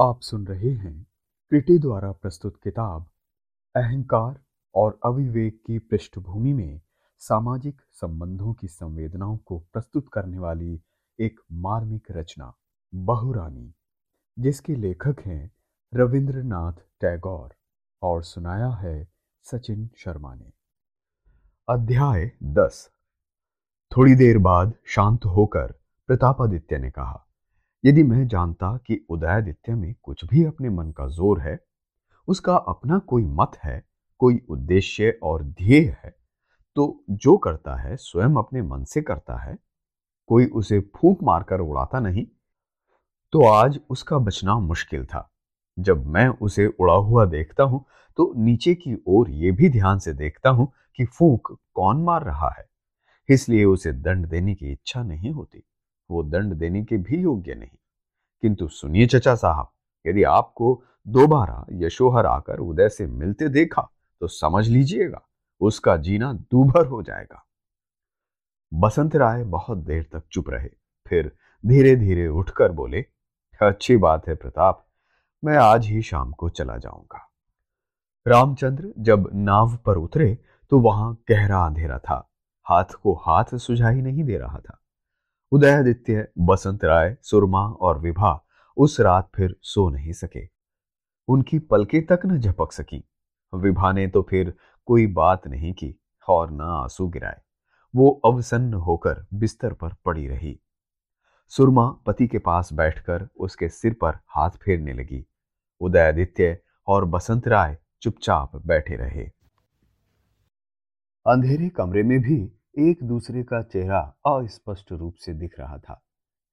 आप सुन रहे हैं क्रिटी द्वारा प्रस्तुत किताब, अहंकार और अविवेक की पृष्ठभूमि में सामाजिक संबंधों की संवेदनाओं को प्रस्तुत करने वाली एक मार्मिक रचना, बहुरानी, जिसके लेखक हैं रविंद्रनाथ टैगोर और सुनाया है सचिन शर्मा ने। अध्याय दस। थोड़ी देर बाद शांत होकर प्रतापादित्य ने कहा यदि मैं जानता कि उदयादित्य में कुछ भी अपने मन का ज़ोर है, उसका अपना कोई मत है, कोई उद्देश्य और ध्येय है तो जो करता है स्वयं अपने मन से करता है, कोई उसे फूंक मारकर उड़ाता नहीं। तो आज उसका बचना मुश्किल था। जब मैं उसे उड़ा हुआ देखता हूँ तो नीचे की ओर यह भी ध्यान से देखता हूँ कि फूंक कौन मार रहा है, इसलिए उसे दंड देने की इच्छा नहीं होती। वो दंड देने के भी योग्य नहीं। किंतु सुनिए चचा साहब, यदि आपको दोबारा यशोहर आकर उदय से मिलते देखा तो समझ लीजिएगा, उसका जीना दूभर हो जाएगा। बसंत राय बहुत देर तक चुप रहे, फिर धीरे धीरे उठकर बोले, अच्छी बात है प्रताप, मैं आज ही शाम को चला जाऊँगा। रामचंद्र जब नाव पर उतरे तो वहाँ गहरा अंधेरा था, हाथ को हाथ सुझाई नहीं दे रहा था। उदयादित्य बसंत राय, सुरमा और विभा उस रात फिर सो नहीं सके। उनकी पलके तक न झपक सकी। विभा ने तो फिर कोई बात नहीं की और न आँसू गिराए। वो अवसन्न होकर बिस्तर पर पड़ी रही। सुरमा पति के पास बैठकर उसके सिर पर हाथ फेरने लगी। उदयादित्य और बसंत राय चुपचाप बैठे रहे। अंधेरे कमरे में भी एक दूसरे का चेहरा अस्पष्ट रूप से दिख रहा था,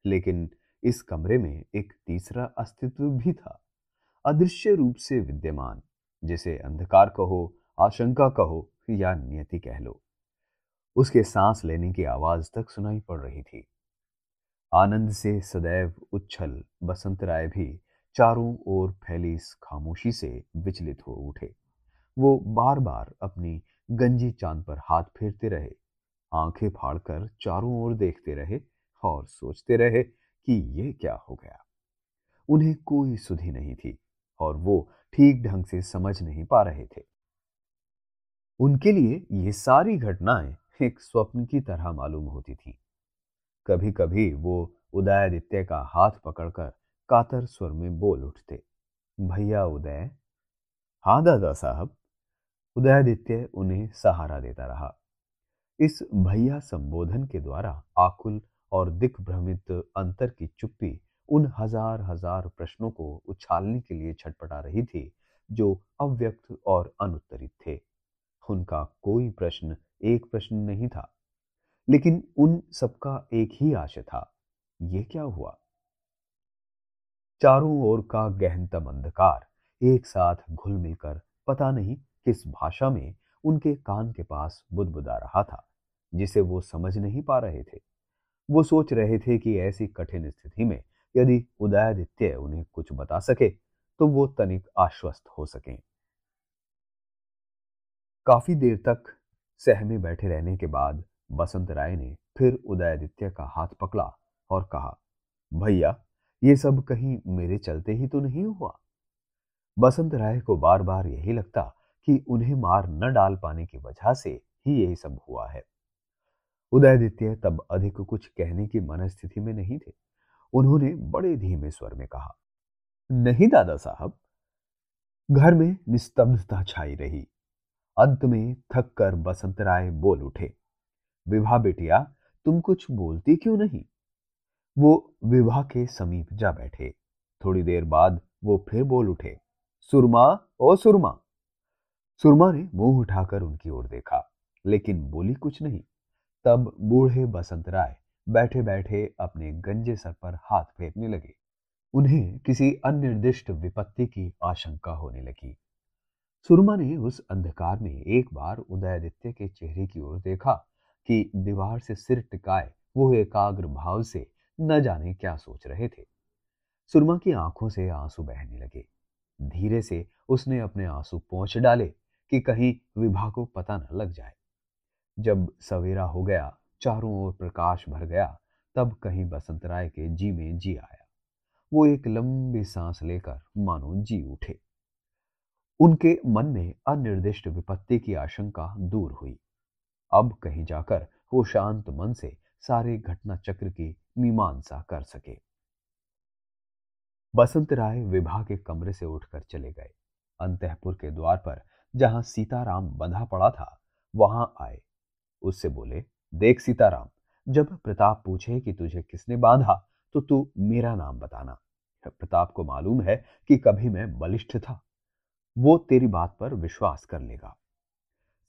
लेकिन इस कमरे में एक तीसरा अस्तित्व भी था। अदृश्य रूप से विद्यमान, जिसे अंधकार कहो, आशंका कहो या नियति कह लो। उसके सांस लेने की आवाज़ तक सुनाई पड़ रही थी। आनंद से सदैव उच्छल बसंत राय भी चारों ओर फैली इस खामोशी से विचलित हो उठे। वो बार बार अपनी गंजी चाँद पर हाथ फेरते रहे। आँखें फाड़कर चारों ओर देखते रहे और सोचते रहे कि ये क्या हो गया। उन्हें कोई सुधि नहीं थी और वो ठीक ढंग से समझ नहीं पा रहे थे। उनके लिए ये सारी घटनाएँ एक स्वप्न की तरह मालूम होती थी। कभी कभी वो उदयादित्य का हाथ पकड़कर कातर स्वर में बोल उठते, भैया उदय हाँ दादा साहब। उदयादित्य उन्हें सहारा देता रहा। इस भैया संबोधन के द्वारा आकुल और दिग्भ्रमित अंतर की चुप्पी उन हज़ार हज़ार प्रश्नों को उछालने के लिए छटपटा रही थी, जो अव्यक्त और अनुत्तरित थे। उनका कोई प्रश्न एक प्रश्न नहीं था, लेकिन उन सबका एक ही आशय था। ये क्या हुआ? चारों ओर का गहनतम अंधकार, एक साथ घुल मिलकर पता नहीं किस भाषा में उनके कान के पास बुदबुदा रहा था। जिसे वो समझ नहीं पा रहे थे। वो सोच रहे थे कि ऐसी कठिन स्थिति में यदि उदयादित्य उन्हें कुछ बता सके तो वो तनिक आश्वस्त हो सके। काफ़ी देर तक सहमे बैठे रहने के बाद बसंत राय ने फिर उदयादित्य का हाथ पकड़ा और कहा, भैया, ये सब कहीं मेरे चलते ही तो नहीं हुआ? बसंत राय को बार बार यही लगता कि उन्हें मार न डाल पाने की वजह से ही यही सब हुआ है। उदयदित्य तब अधिक कुछ कहने की मनस्थिति में नहीं थे। उन्होंने बड़े धीमे स्वर में कहा, नहीं दादा साहब। घर में निस्तब्धता छाई रही। अंत में थक कर बसंत राय बोल उठे, विवाह बेटिया, तुम कुछ बोलती क्यों नहीं? वो विवाह के समीप जा बैठे। थोड़ी देर बाद वो फिर बोल उठे, सुरमा, ओ सुरमा। सुरमा ने मुँह उठाकर उनकी ओर देखा, लेकिन बोली कुछ नहीं। तब बूढ़े बसंत राय बैठे बैठे अपने गंजे सर पर हाथ फेरने लगे। उन्हें किसी अनिर्दिष्ट विपत्ति की आशंका होने लगी। सुरमा ने उस अंधकार में एक बार उदयादित्य के चेहरे की ओर देखा कि दीवार से सिर टिकाए वो एकाग्र भाव से न जाने क्या सोच रहे थे। सुरमा की आँखों से आँसू बहने लगे। धीरे से उसने अपने आँसू पहुँच डाले कि कहीं विभा को पता न लग जाए। जब सवेरा हो गया, चारों ओर प्रकाश भर गया, तब कहीं बसंत राय के जी में जी आया। वो एक लंबी सांस लेकर, मानो जी उठे। उनके मन में अनिर्दिष्ट विपत्ति की आशंका दूर हुई। अब कहीं जाकर, वो शांत मन से सारे घटना चक्र की मीमांसा कर सके। बसंत राय विभा के कमरे से उठकर चले गए। अंतपुर के द्वार पर, जहाँ सीताराम बंधा पड़ा था, वहाँ आए। उससे बोले, देख सीताराम, जब प्रताप पूछे कि तुझे किसने बांधा तो तू मेरा नाम बताना। प्रताप को मालूम है कि कभी मैं बलिष्ठ था। वो तेरी बात पर विश्वास कर लेगा।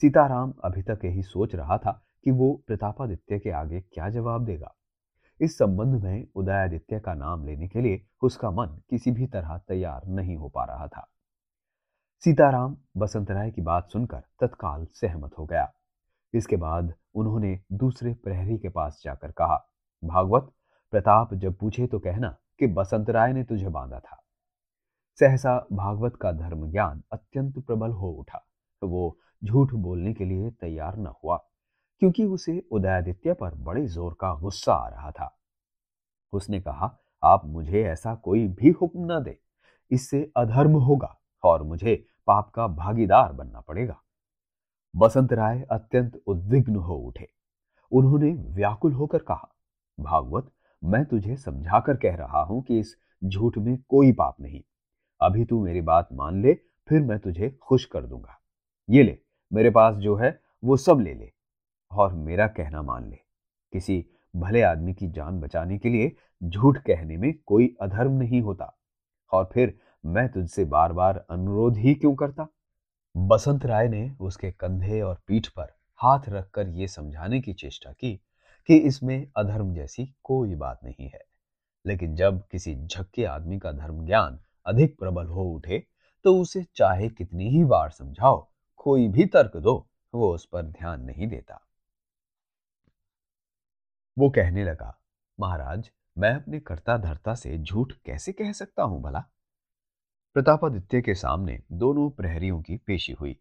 सीताराम अभी तक यही सोच रहा था कि वो प्रतापादित्य के आगे क्या जवाब देगा। इस संबंध में उदयादित्य का नाम लेने के लिए उसका मन किसी भी तरह तैयार नहीं हो पा रहा था। सीताराम बसंत राय की बात सुनकर तत्काल सहमत हो गया। इसके बाद उन्होंने दूसरे प्रहरी के पास जाकर कहा, भागवत, प्रताप जब पूछे तो कहना कि बसंत राय ने तुझे बांधा था। सहसा भागवत का धर्म ज्ञान अत्यंत प्रबल हो उठा। तो वो झूठ बोलने के लिए तैयार न हुआ, क्योंकि उसे उदयादित्य पर बड़े ज़ोर का गुस्सा आ रहा था। उसने कहा, आप मुझे ऐसा कोई भी हुक्म न दे। इससे अधर्म होगा और मुझे पाप का भागीदार बनना पड़ेगा। बसंत राय अत्यंत उद्विग्न हो उठे। उन्होंने व्याकुल होकर कहा, भागवत, मैं तुझे समझाकर कह रहा हूँ कि इस झूठ में कोई पाप नहीं। अभी तू मेरी बात मान ले, फिर मैं तुझे खुश कर दूँगा। ये ले, मेरे पास जो है, वो सब ले ले, और मेरा कहना मान ले। किसी भले आदमी की जान बचाने के लिए झूठ कहने में कोई अधर्म नहीं होता, और फिर मैं तुझसे बार बार अनुरोध ही क्यों करता? बसंत राय ने उसके कंधे और पीठ पर हाथ रखकर यह समझाने की चेष्टा की कि इसमें अधर्म जैसी कोई बात नहीं है। लेकिन जब किसी झक्के आदमी का धर्म ज्ञान अधिक प्रबल हो उठे तो उसे चाहे कितनी ही बार समझाओ, कोई भी तर्क दो, वो उस पर ध्यान नहीं देता। वो कहने लगा, महाराज, मैं अपने कर्ता धर्ता से झूठ कैसे कह सकता हूँ भला? प्रतापादित्य के सामने दोनों प्रहरियों की पेशी हुई।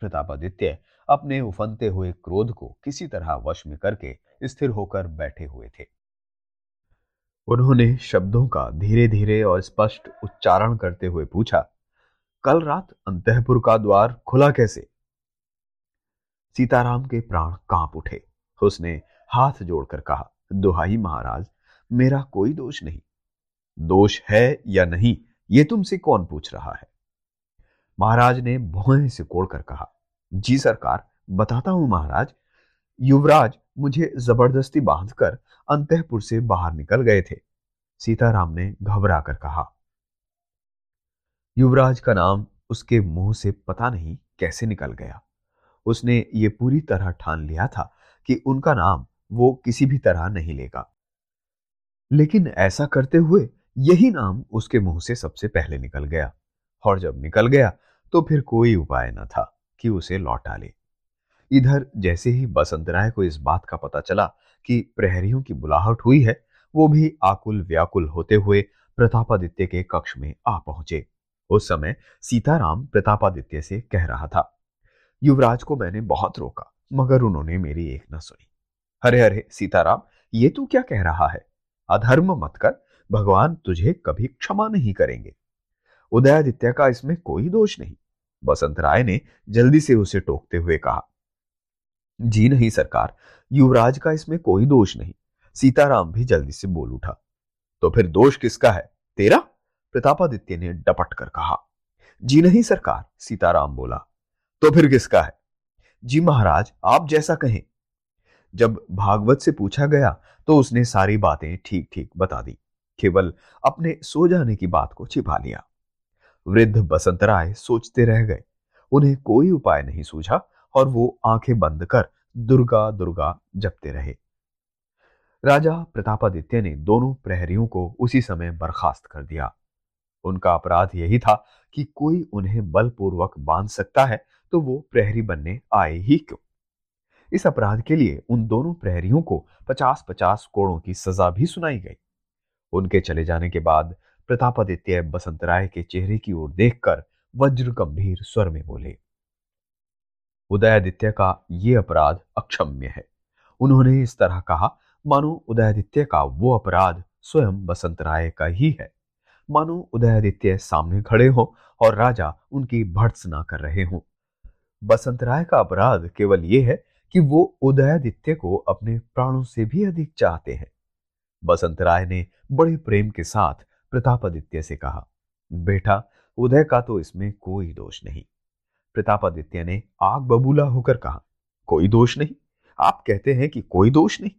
प्रतापादित्य अपने उफनते हुए क्रोध को किसी तरह वश में करके स्थिर होकर बैठे हुए थे। उन्होंने शब्दों का धीरे धीरे और स्पष्ट उच्चारण करते हुए पूछा, कल रात अंतपुर का द्वार खुला कैसे? सीताराम के प्राण काँप उठे। उसने हाथ जोड़कर कहा, दुहाई महाराज, मेरा कोई दोष नहीं। दोष है या नहीं ये तुमसे कौन पूछ रहा है? महाराज ने भोए से कोड़कर कहा, जी सरकार, बताता हूँ महाराज, युवराज मुझे ज़बरदस्ती बांधकर अंतपुर से बाहर निकल गए थे। सीताराम ने घबरा कर कहा, युवराज का नाम उसके मुँह से पता नहीं कैसे निकल गया। उसने ये पूरी तरह ठान लिया था कि उनका नाम वो किसी भी तरह नहीं लेगा। लेकिन ऐसा करते हुए यही नाम उसके मुँह से सबसे पहले निकल गया। और जब निकल गया तो फिर कोई उपाय न था कि उसे लौटा ले। इधर जैसे ही बसंत राय को इस बात का पता चला कि प्रहरियों की बुलाहट हुई है, वो भी आकुल व्याकुल होते हुए प्रतापादित्य के कक्ष में आ पहुँचे। उस समय सीताराम प्रतापादित्य से कह रहा था, युवराज को मैंने बहुत रोका, मगर उन्होंने मेरी एक न सुनी। अरे अरे, सीताराम, ये तू क्या कह रहा है? अधर्म मत कर भगवान तुझे कभी क्षमा नहीं करेंगे। उदयादित्य का इसमें कोई दोष नहीं। बसंत राय ने जल्दी से उसे टोकते हुए कहा, जी नहीं सरकार, युवराज का इसमें कोई दोष नहीं। सीताराम भी जल्दी से बोल उठा तो फिर दोष किसका है? तेरा? प्रतापादित्य ने डपट कर कहा, जी नहीं सरकार, सीताराम बोला तो फिर किसका है? जी महाराज, आप जैसा कहें। जब भागवत से पूछा गया तो उसने सारी बातें ठीक ठीक बता दी। केवल अपने सो जाने की बात को छिपा लिया। वृद्ध बसंत राय सोचते रह गए। उन्हें कोई उपाय नहीं सूझा और वो आँखें बंद कर दुर्गा दुर्गा जपते रहे। राजा प्रतापादित्य ने दोनों प्रहरियों को उसी समय बर्खास्त कर दिया। उनका अपराध यही था कि कोई उन्हें बलपूर्वक बाँध सकता है तो वो प्रहरी बनने आए ही क्यों? इस अपराध के लिए उन दोनों प्रहरियों को पचास पचास कोड़ों की सजा भी सुनाई गई। उनके चले जाने के बाद प्रतापादित्य बसंत राय के चेहरे की ओर देखकर वज्र गंभीर स्वर में बोले, उदयादित्य का ये अपराध अक्षम्य है। उन्होंने इस तरह कहा, मानो उदयादित्य का वो अपराध स्वयं बसंत राय का ही है। मानो उदयादित्य सामने खड़े हो और राजा उनकी भर्त्सना कर रहे हों। बसंत राय का अपराध केवल यह है कि वो उदयादित्य को अपने प्राणों से भी अधिक चाहते हैं। बसंत राय ने बड़े प्रेम के साथ प्रतापादित्य से कहा, बेटा, उदय का तो इसमें कोई दोष नहीं। प्रतापादित्य ने आग बबूला होकर कहा, कोई दोष नहीं? आप कहते हैं कि कोई दोष नहीं?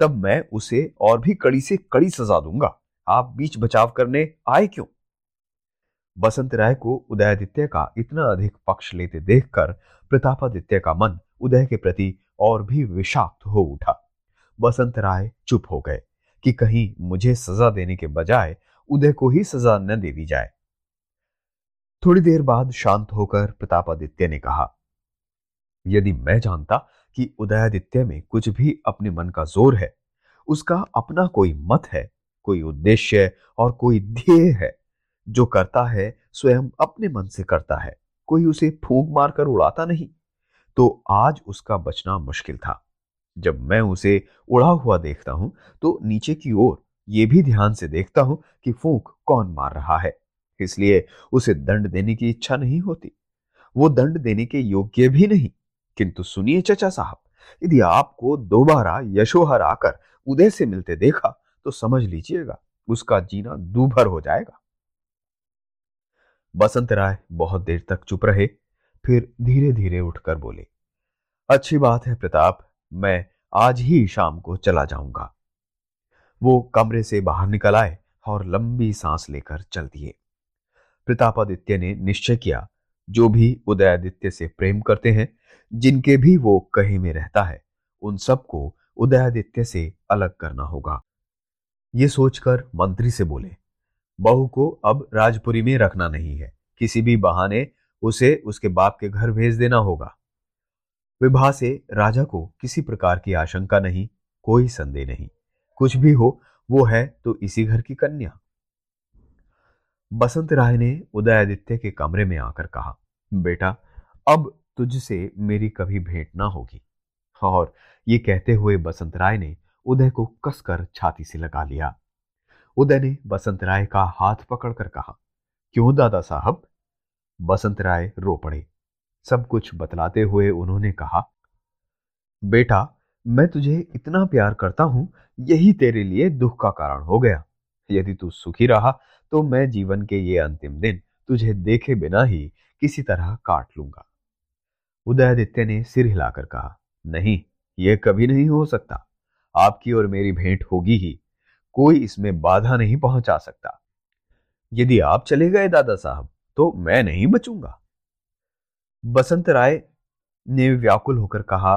तब मैं उसे और भी कड़ी से कड़ी सजा दूँगा। आप बीच बचाव करने आए क्यों? बसंत राय को उदयादित्य का इतना अधिक पक्ष लेते देखकर प्रतापादित्य का मन उदय के प्रति और भी विषाक्त हो उठा। बसंत राय चुप हो गए। कि कहीं मुझे सजा देने के बजाय उदय को ही सजा न दे दी जाए। थोड़ी देर बाद शांत होकर प्रतापादित्य ने कहा, यदि मैं जानता कि उदयादित्य में कुछ भी अपने मन का ज़ोर है, उसका अपना कोई मत है, कोई उद्देश्य और कोई ध्येय है, जो करता है, स्वयं अपने मन से करता है, कोई उसे फूंक मारकर उड़ाता नहीं तो आज उसका बचना मुश्किल था। जब मैं उसे उड़ा हुआ देखता हूँ तो नीचे की ओर यह भी ध्यान से देखता हूँ कि फूंक कौन मार रहा है। इसलिए उसे दंड देने की इच्छा नहीं होती। वो दंड देने के योग्य भी नहीं। किंतु सुनिए चचा साहब, यदि आपको दोबारा यशोहर आकर उदय से मिलते देखा तो समझ लीजिएगा, उसका जीना दूभर हो जाएगा। बसंत राय बहुत देर तक चुप रहे, फिर धीरे धीरे उठकर बोले, अच्छी बात है प्रताप मैं आज ही शाम को चला जाऊँगा। वो कमरे से बाहर निकल आए और लंबी सांस लेकर चल दिए। प्रतापादित्य ने निश्चय किया, जो भी उदयादित्य से प्रेम करते हैं, जिनके भी वो कहे में रहता है, उन सबको उदयादित्य से अलग करना होगा। ये सोचकर मंत्री से बोले, बहू को अब राजपुरी में रखना नहीं है। किसी भी बहाने उसे उसके बाप के घर भेज देना होगा। विभा से राजा को किसी प्रकार की आशंका नहीं, कोई संदेह नहीं। कुछ भी हो, वो है तो इसी घर की कन्या। बसंत राय ने उदयादित्य के कमरे में आकर कहा, बेटा, अब तुझसे मेरी कभी भेंट ना होगी। और ये कहते हुए बसंत राय ने उदय को कसकर छाती से लगा लिया। उदय ने बसंत राय का हाथ पकड़कर कहा, क्यों दादा साहब? बसंत राय रो पड़े। सब कुछ बतलाते हुए उन्होंने कहा, बेटा, मैं तुझे इतना प्यार करता हूँ, यही तेरे लिए दुख का कारण हो गया। यदि तू सुखी रहा तो मैं जीवन के ये अंतिम दिन तुझे देखे बिना ही किसी तरह काट लूँगा। उदयादित्य ने सिर हिलाकर कहा, नहीं यह कभी नहीं हो सकता। आपकी और मेरी भेंट होगी ही। कोई इसमें बाधा नहीं पहुँचा सकता। यदि आप चले गए दादा साहब तो मैं नहीं बचूँगा। बसंत राय ने व्याकुल होकर कहा,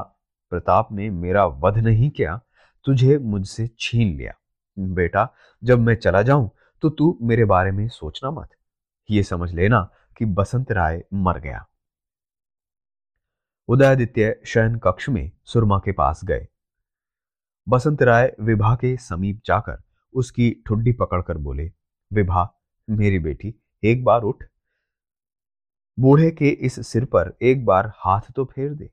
प्रताप ने मेरा वध नहीं किया, तुझे मुझसे छीन लिया। बेटा, जब मैं चला जाऊँ तो तू मेरे बारे में सोचना मत। ये समझ लेना कि बसंत राय मर गया। उदयादित्य शयन कक्ष में सुरमा के पास गए। बसंत राय विभा के समीप जाकर उसकी ठुड्डी पकड़कर बोले, विभा, मेरी बेटी, एक बार उठ। बूढ़े के इस सिर पर एक बार हाथ तो फेर दे।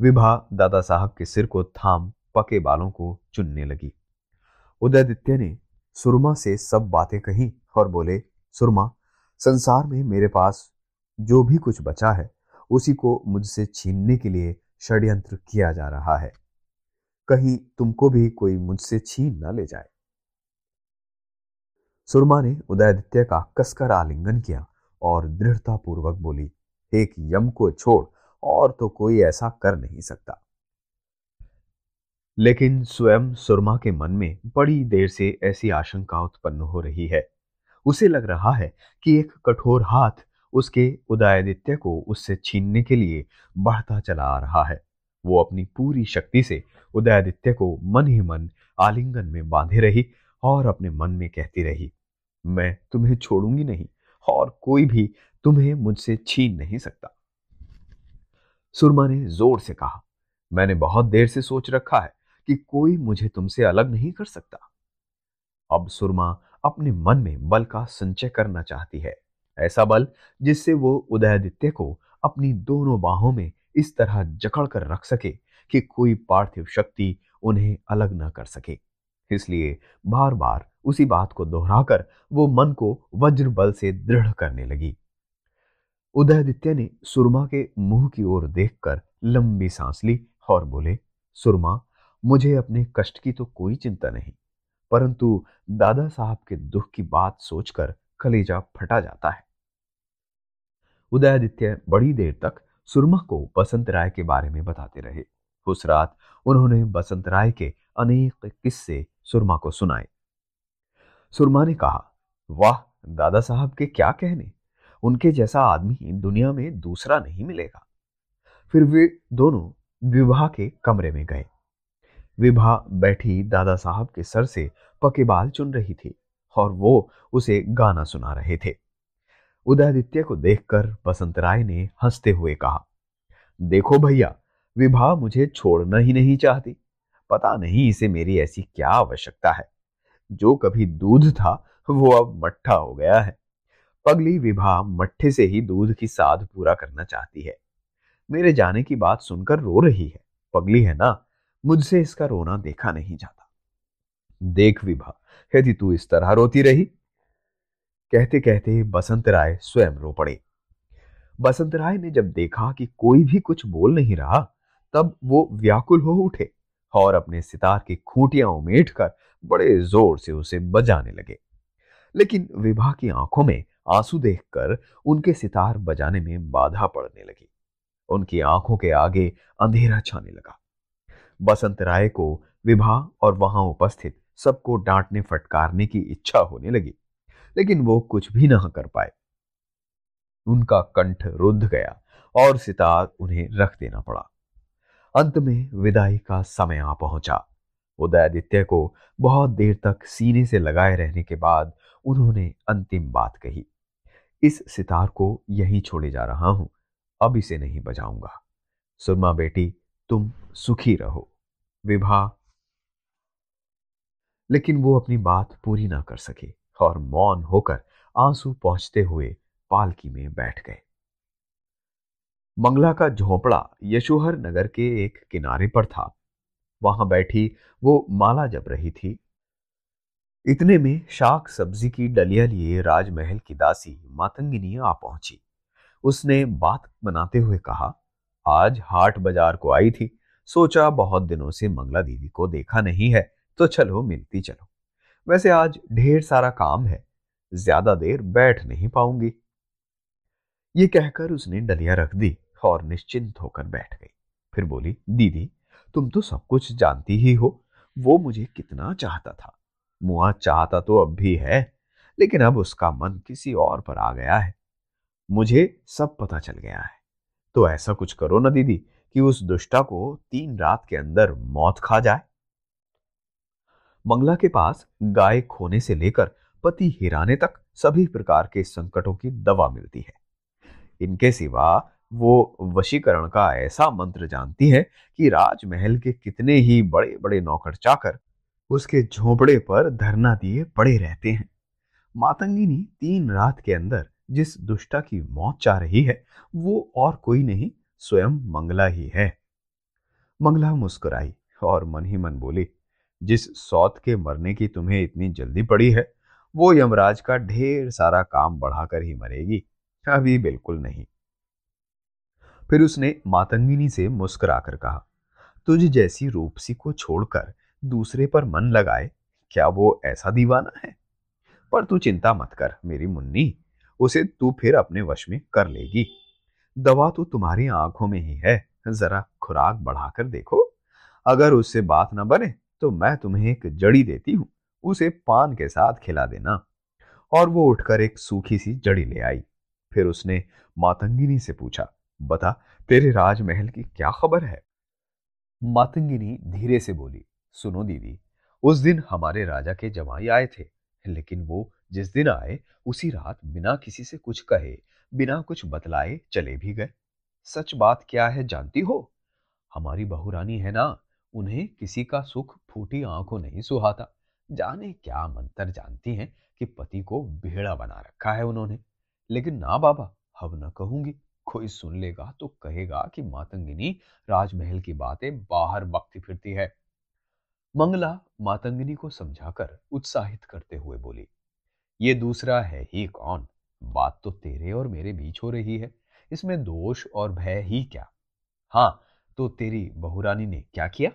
विभा दादा साहब के सिर को थाम पके बालों को चुनने लगी। उदयदित्य ने सुरमा से सब बातें कही और बोले, सुरमा, संसार में मेरे पास जो भी कुछ बचा है, उसी को मुझसे छीनने के लिए षड्यंत्र किया जा रहा है। कहीं तुमको भी कोई मुझसे छीन न ले जाए। सुरमा ने उदयदित्य का कसकर आलिंगन किया। और दृढ़ता पूर्वक बोली, एक यम को छोड़, और तो कोई ऐसा कर नहीं सकता लेकिन स्वयं सुरमा के मन में बड़ी देर से ऐसी आशंका उत्पन्न हो रही है। उसे लग रहा है कि एक कठोर हाथ उसके उदयादित्य को उससे छीनने के लिए बढ़ता चला आ रहा है। वो अपनी पूरी शक्ति से उदयादित्य को मन ही मन आलिंगन में बांधे रही और अपने मन में कहती रही, मैं तुम्हें छोड़ूँगी नहीं। और कोई भी तुम्हें मुझसे छीन नहीं सकता। सुरमा ने ज़ोर से कहा, मैंने बहुत देर से सोच रखा है कि कोई मुझे तुमसे अलग नहीं कर सकता। अब सुरमा अपने मन में बल का संचय करना चाहती है। ऐसा बल जिससे वो उदयादित्य को अपनी दोनों बाहों में इस तरह जकड़ कर रख सके कि कोई पार्थिव शक्ति उन्हें अलग न कर सके। इसलिए बार बार उसी बात को दोहराकर वो मन को वज्र बल से दृढ़ करने लगी। उदयादित्य ने सुरमा के मुँह की ओर देखकर लंबी सांस ली और बोले, सुरमा, मुझे अपने कष्ट की तो कोई चिंता नहीं, परंतु दादा साहब के दुख की बात सोचकर कलेजा फटा जाता है। उदयादित्य बड़ी देर तक सुरमा को बसंत राय के बारे में बताते रहे। उस रात उन्होंने बसंत राय के अनेक किस्से सुरमा को सुनाए। सुरमा ने कहा, वाह, दादा साहब के क्या कहने? उनके जैसा आदमी दुनिया में दूसरा नहीं मिलेगा। फिर वे दोनों विवाह के कमरे में गए। विवाह बैठी दादा साहब के सर से पके बाल चुन रही थी और वो उसे गाना सुना रहे थे। उदयादित्य को देखकर बसंत राय ने हँसते हुए कहा, देखो भैया विभा मुझे छोड़ना ही नहीं चाहती। पता नहीं इसे मेरी ऐसी क्या आवश्यकता है। जो कभी दूध था, वो अब मट्ठा हो गया है। पगली विभा मट्ठे से ही दूध की साध पूरा करना चाहती है। मेरे जाने की बात सुनकर रो रही है। पगली है ना? मुझसे इसका रोना देखा नहीं जाता। देख विभा, यदि तू इस तरह रोती रही। कहते कहते बसंत राय स्वयं रो पड़े। बसंत राय ने जब देखा कि कोई भी कुछ बोल नहीं रहा, तब वो व्याकुल हो उठे। और अपने सितार की खूंटियाँ उमेट कर बड़े ज़ोर से उसे बजाने लगे। लेकिन विभा की आँखों में आँसू देखकर उनके सितार बजाने में बाधा पड़ने लगी। उनकी आँखों के आगे अंधेरा छाने लगा। बसंत राय को विभा और वहाँ उपस्थित सबको डांटने फटकारने की इच्छा होने लगी, लेकिन वो कुछ भी न कर पाए। उनका कंठ रुद्ध गया और सितार उन्हें रख देना पड़ा। अंत में विदाई का समय आ पहुँचा। उदयादित्य को बहुत देर तक सीने से लगाए रहने के बाद उन्होंने अंतिम बात कही, इस सितार को यहीं छोड़े जा रहा हूँ, अब इसे नहीं बजाऊँगा। सुरमा बेटी, तुम सुखी रहो, विभा लेकिन वो अपनी बात पूरी ना कर सके और मौन होकर आँसू पहुँचते हुए पालकी में बैठ गए। मंगला का झोपड़ा यशोहर नगर के एक किनारे पर था। वहाँ बैठी वो माला जप रही थी। इतने में शाक सब्ज़ी की डलिया लिए राजमहल की दासी मातंगिनी आ पहुँची। उसने बात बनाते हुए कहा, आज हाट बाज़ार को आई थी। सोचा बहुत दिनों से मंगला दीदी को देखा नहीं है तो चलो मिलती चलो। वैसे आज ढेर सारा काम है, ज़्यादा देर बैठ नहीं पाऊँगी। ये कहकर उसने डलिया रख दी। और निश्चिंत होकर बैठ गई। फिर बोली, दीदी, तुम तो सब कुछ जानती ही हो। वो मुझे कितना चाहता था। मुआ चाहता तो अब भी है, लेकिन अब उसका मन किसी और पर आ गया है। मुझे सब पता चल गया है। तो ऐसा कुछ करो ना दीदी, कि उस दुष्टा को तीन रात के अंदर मौत खा जाए। मंगला के पास गाय खोने से लेकर पति हिराने तक सभी प्रकार के संकटों की दवा मिलती है। इनके सिवा वो वशीकरण का ऐसा मंत्र जानती है कि राजमहल के कितने ही बड़े बड़े नौकर चाकर उसके झोपड़े पर धरना दिए पड़े रहते हैं। मातंगिनी तीन रात के अंदर जिस दुष्टा की मौत चाह रही है, वो और कोई नहीं, स्वयं मंगला ही है। मंगला मुस्कुराई और मन ही मन बोली, जिस सौत के मरने की तुम्हें इतनी जल्दी पड़ी है, वो यमराज का ढेर सारा काम बढ़ाकर ही मरेगी। अभी बिल्कुल नहीं। फिर उसने मातंगिनी से मुस्कुराकर कहा, तुझ जैसी रूपसी को छोड़कर दूसरे पर मन लगाए, क्या वो ऐसा दीवाना है? पर तू चिंता मत कर, मेरी मुन्नी, उसे तू फिर अपने वश में कर लेगी। दवा तो तुम्हारी आँखों में ही है, जरा खुराक बढ़ाकर देखो। अगर उससे बात ना बने तो मैं तुम्हें एक जड़ी देती हूँ, उसे पान के साथ खिला देना। और वो उठकर एक सूखी सी जड़ी ले आई। फिर उसने मातंगिनी से पूछा बता, तेरे राजमहल की क्या खबर है? मातंगिनी धीरे से बोली, सुनो दीदी, उस दिन हमारे राजा के जमाई आए थे, लेकिन वो जिस दिन आए, उसी रात बिना किसी से कुछ कहे, बिना कुछ बतलाए चले भी गए। सच बात क्या है जानती हो? हमारी बहुरानी है ना, उन्हें किसी का सुख फूटी आँखों नहीं सुहाता। जाने क्या मंत्र जानती हैं कि पति को भेड़ा बना रखा है उन्होंने। लेकिन ना बाबा हम न कहूँगी। कोई सुन लेगा तो कहेगा कि मातंगिनी राजमहल की बातें बाहर बकती फिरती है। मंगला मातंगिनी को समझाकर उत्साहित करते हुए बोली, ये दूसरा है ही कौन? बात तो तेरे और मेरे बीच हो रही है। इसमें दोष और भय ही क्या? हाँ तो तेरी बहुरानी ने क्या किया?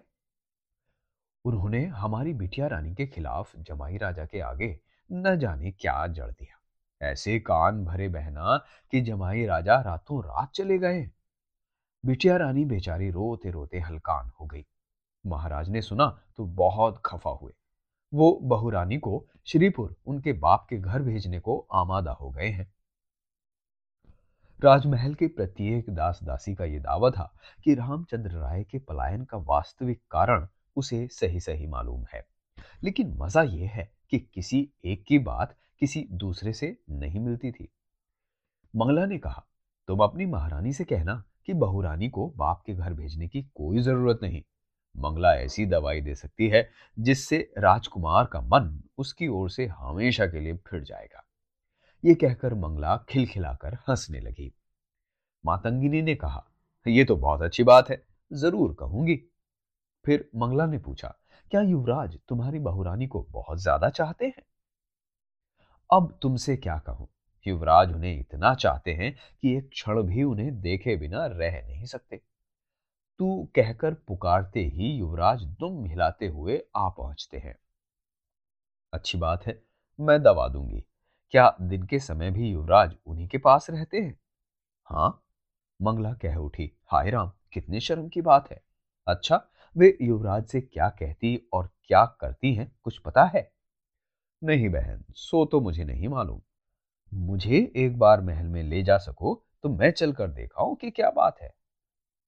उन्होंने हमारी बिटिया रानी के खिलाफ जमाई राजा के आगे न जाने क्या जड़ दिया। ऐसे कान भरे बहना कि जमाई राजा रातों रात चले गए। बिटिया रानी बेचारी रोते रोते हलकान हो गई। महाराज ने सुना तो बहुत खफा हुए। वो बहुरानी को श्रीपुर, उनके बाप के घर भेजने को आमादा हो गए हैं। राजमहल के प्रत्येक दास दासी का यह दावा था कि रामचंद्र राय के पलायन का वास्तविक कारण उसे सही सही मालूम है। लेकिन मज़ा यह है कि किसी एक की बात किसी दूसरे से नहीं मिलती थी। मंगला ने कहा, तुम अपनी महारानी से कहना कि बहुरानी को बाप के घर भेजने की कोई ज़रूरत नहीं। मंगला ऐसी दवाई दे सकती है जिससे राजकुमार का मन उसकी ओर से हमेशा के लिए फिर जाएगा। ये कहकर मंगला खिलखिलाकर हंसने लगी। मातंगिनी ने कहा यह तो बहुत अच्छी बात है, ज़रूर कहूँगी। फिर मंगला ने पूछा, क्या युवराज तुम्हारी बहुरानी को बहुत ज़्यादा चाहते हैं? अब तुमसे क्या कहूँ? युवराज उन्हें इतना चाहते हैं कि एक क्षण भी उन्हें देखे बिना रह नहीं सकते। तू कहकर पुकारते ही युवराज दुम हिलाते हुए आ पहुँचते हैं। अच्छी बात है, मैं दवा दूँगी। क्या दिन के समय भी युवराज उन्हीं के पास रहते हैं? हाँ मंगला कह उठी, हाय राम, कितने शर्म की बात है। अच्छा वे युवराज से क्या कहती और क्या करती हैं, कुछ पता है? नहीं बहन, सो तो मुझे नहीं मालूम। मुझे एक बार महल में ले जा सको तो मैं चलकर देखाऊं कि क्या बात है।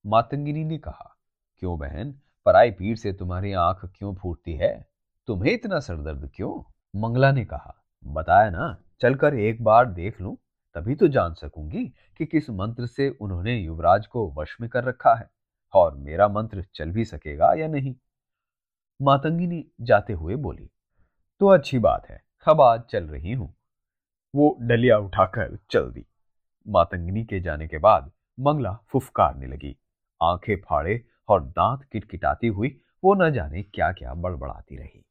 मातंगिनी ने कहा, क्यों बहन, पराई पीठ से तुम्हारी आँख क्यों फूटती है? तुम्हें इतना सरदर्द क्यों? मंगला ने कहा, बताया ना, चलकर एक बार देख लूँ, तभी तो जान सकूँगी कि किस मंत्र से उन्होंने युवराज को वश में कर रखा है, और मेरा मंत्र चल भी सकेगा या नहीं? मातंगिनी जाते हुए बोली तो अच्छी बात है अब आज चल रही हूँ। वो डलिया उठाकर चल दी। मातंगनी के जाने के बाद मंगला फुफकारने लगी। आँखें फाड़े और दांत किटकिटाती हुई वो न जाने क्या क्या बड़बड़ाती रही।